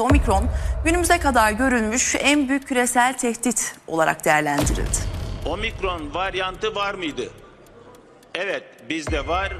Omikron günümüze kadar görülmüş en büyük küresel tehdit olarak değerlendirildi. Omikron varyantı var mıydı? Evet, bizde var.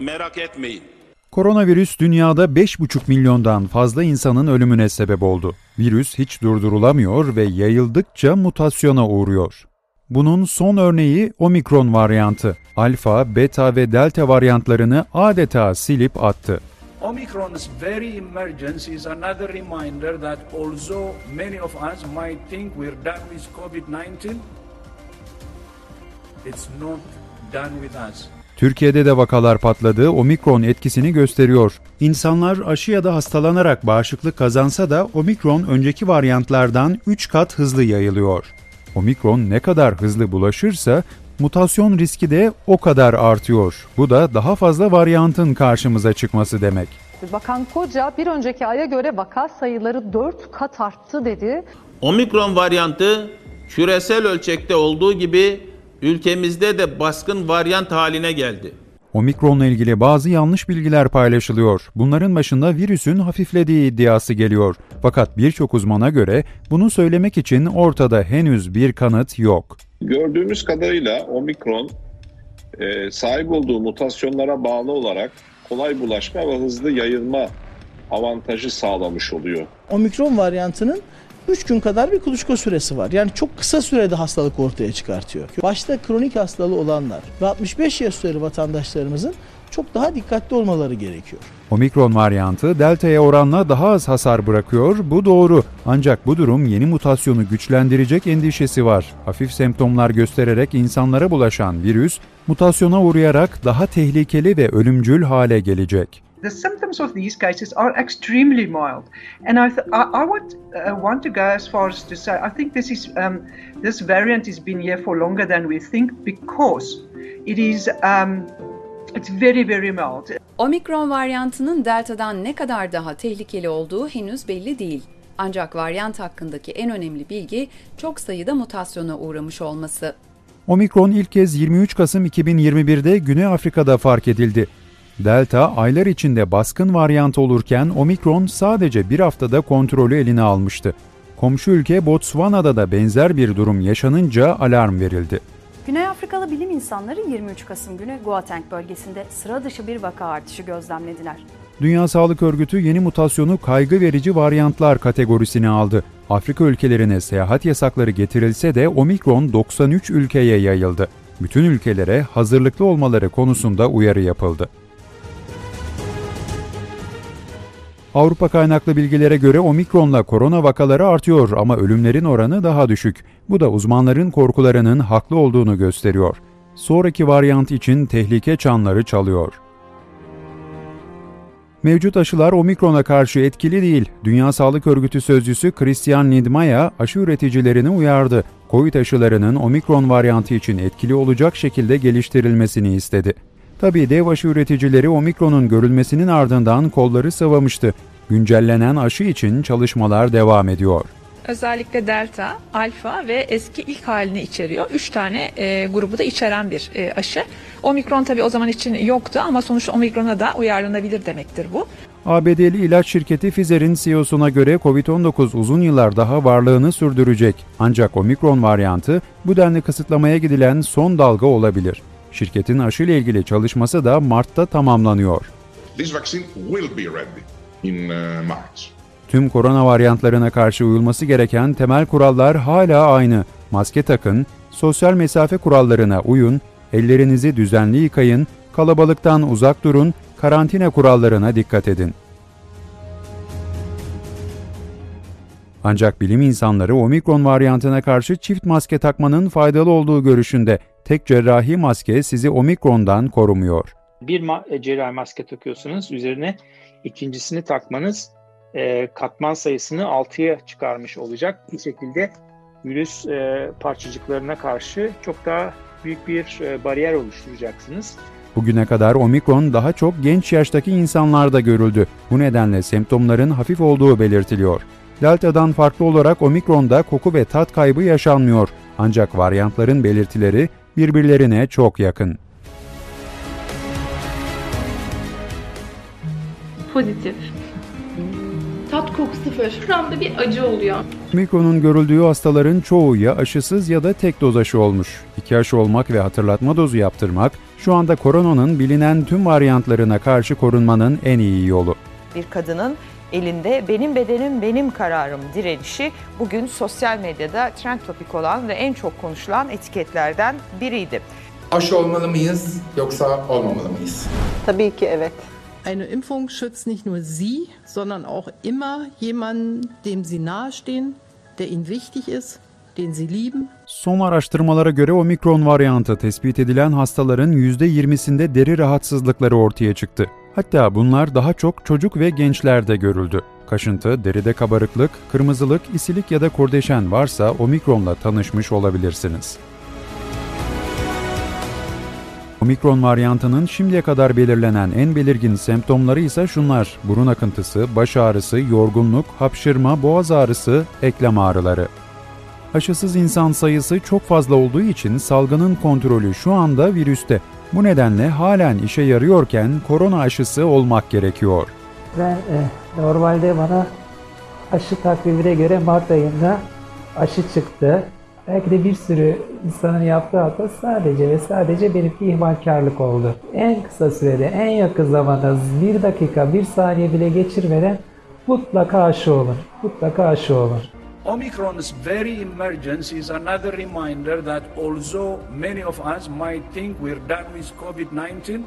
Merak etmeyin. Koronavirüs dünyada 5,5 milyondan fazla insanın ölümüne sebep oldu. Virüs hiç durdurulamıyor ve yayıldıkça mutasyona uğruyor. Bunun son örneği omikron varyantı. Alfa, beta ve delta varyantlarını adeta silip attı. Omicron's very emergence is another reminder that although many of us might think we're done with COVID-19, it's not done with us. Türkiye'de de vakalar patladı, omikron etkisini gösteriyor. İnsanlar aşı ya da hastalanarak bağışıklık kazansa da omikron önceki varyantlardan 3 kat hızlı yayılıyor. Omikron ne kadar hızlı bulaşırsa mutasyon riski de o kadar artıyor. Bu da daha fazla varyantın karşımıza çıkması demek. Bakan Koca bir önceki aya göre vaka sayıları 4 kat arttı dedi. Omikron varyantı küresel ölçekte olduğu gibi ülkemizde de baskın varyant haline geldi. Omikronla ilgili bazı yanlış bilgiler paylaşılıyor. Bunların başında virüsün hafiflediği iddiası geliyor. Fakat birçok uzmana göre bunu söylemek için ortada henüz bir kanıt yok. Gördüğümüz kadarıyla omikron e, sahip olduğu mutasyonlara bağlı olarak kolay bulaşma ve hızlı yayılma avantajı sağlamış oluyor. Omikron varyantının 3 gün kadar bir kuluçka süresi var. Yani çok kısa sürede hastalık ortaya çıkartıyor. Başta kronik hastalığı olanlar ve 65 yaş üzeri vatandaşlarımızın çok daha dikkatli olmaları gerekiyor. Omikron varyantı delta'ya oranla daha az hasar bırakıyor. Bu doğru. Ancak bu durum yeni mutasyonu güçlendirecek endişesi var. Hafif semptomlar göstererek insanlara bulaşan virüs mutasyona uğrayarak daha tehlikeli ve ölümcül hale gelecek. The symptoms of these cases are extremely mild, and I th- I, I would uh, want to go as far as to say I think this is um, this variant has been here for longer than we think because it is um, it's very very mild. Omikron varyantının delta'dan ne kadar daha tehlikeli olduğu henüz belli değil. Ancak varyant hakkındaki en önemli bilgi çok sayıda mutasyona uğramış olması. Omikron ilk kez 23 Kasım 2021'de Güney Afrika'da fark edildi. Delta aylar içinde baskın varyant olurken Omikron sadece bir haftada kontrolü eline almıştı. Komşu ülke Botswana'da da benzer bir durum yaşanınca alarm verildi. Güney Afrikalı bilim insanları 23 Kasım günü Gauteng bölgesinde sıra dışı bir vaka artışı gözlemlediler. Dünya Sağlık Örgütü yeni mutasyonu kaygı verici varyantlar kategorisine aldı. Afrika ülkelerine seyahat yasakları getirilse de Omikron 93 ülkeye yayıldı. Bütün ülkelere hazırlıklı olmaları konusunda uyarı yapıldı. Avrupa kaynaklı bilgilere göre omikronla korona vakaları artıyor ama ölümlerin oranı daha düşük. Bu da uzmanların korkularının haklı olduğunu gösteriyor. Sonraki varyant için tehlike çanları çalıyor. Mevcut aşılar omikrona karşı etkili değil. Dünya Sağlık Örgütü sözcüsü Christian Lindmeier aşı üreticilerini uyardı. Covid aşılarının omikron varyantı için etkili olacak şekilde geliştirilmesini istedi. Tabii dev aşı üreticileri omikronun görülmesinin ardından kolları sıvamıştı. Güncellenen aşı için çalışmalar devam ediyor. Özellikle delta, alfa ve eski ilk halini içeriyor. Üç tane e, grubu da içeren bir e, aşı. Omikron tabii o zaman için yoktu ama sonuçta omikrona da uyarlanabilir demektir bu. ABD'li ilaç şirketi Pfizer'in CEO'suna göre COVID-19 uzun yıllar daha varlığını sürdürecek. Ancak omikron varyantı bu denli kısıtlamaya gidilen son dalga olabilir. Şirketin aşı ile ilgili çalışması da Mart'ta tamamlanıyor. This vaccine will be ready in uh, March. Tüm korona varyantlarına karşı uyulması gereken temel kurallar hala aynı. Maske takın, sosyal mesafe kurallarına uyun, ellerinizi düzenli yıkayın, kalabalıktan uzak durun, karantina kurallarına dikkat edin. Ancak bilim insanları omikron varyantına karşı çift maske takmanın faydalı olduğu görüşünde. Tek cerrahi maske sizi omikrondan korumuyor. Bir ma- cerrahi maske takıyorsunuz, üzerine ikincisini takmanız e, katman sayısını 6'ya çıkarmış olacak. Bir şekilde virüs e, parçacıklarına karşı çok daha büyük bir e, bariyer oluşturacaksınız. Bugüne kadar omikron daha çok genç yaştaki insanlarda görüldü. Bu nedenle semptomların hafif olduğu belirtiliyor. Delta'dan farklı olarak omikronda koku ve tat kaybı yaşanmıyor. Ancak varyantların belirtileri birbirlerine çok yakın. Pozitif. tat koku sıfır. Şuramda bir acı oluyor. Omikron'un görüldüğü hastaların çoğu ya aşısız ya da tek doz aşı olmuş. İki aşı olmak ve hatırlatma dozu yaptırmak şu anda koronanın bilinen tüm varyantlarına karşı korunmanın en iyi yolu. Bir kadının elinde benim bedenim benim kararım direnişi bugün sosyal medyada trend topik olan ve en çok konuşulan etiketlerden biriydi. Aşı olmalı mıyız yoksa olmamalı mıyız? Tabii ki evet. Eine Impfung schützt nicht nur Sie, sondern auch immer jemanden, dem Sie nahestehen, der Ihnen wichtig ist, den Sie lieben. Son araştırmalara göre omikron varyantı tespit edilen hastaların %20'sinde deri rahatsızlıkları ortaya çıktı. Hatta bunlar daha çok çocuk ve gençlerde görüldü. Kaşıntı, deride kabarıklık, kırmızılık, isilik ya da kurdeşen varsa omikronla tanışmış olabilirsiniz. Omikron varyantının şimdiye kadar belirlenen en belirgin semptomları ise şunlar. Burun akıntısı, baş ağrısı, yorgunluk, hapşırma, boğaz ağrısı, eklem ağrıları. Aşısız insan sayısı çok fazla olduğu için salgının kontrolü şu anda virüste. Bu nedenle halen işe yarıyorken korona aşısı olmak gerekiyor. Ben e, normalde bana aşı takvimine göre Mart ayında aşı çıktı. Belki de bir sürü insanın yaptığı hata sadece ve sadece benimki ihmalkarlık oldu. En kısa sürede, en yakın zamanda bir dakika, bir saniye bile geçirmeden mutlaka aşı olun. Mutlaka aşı olun. Omicron's very emergence is another reminder that although many of us might think we're done with COVID 19,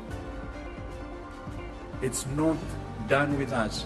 it's not done with us.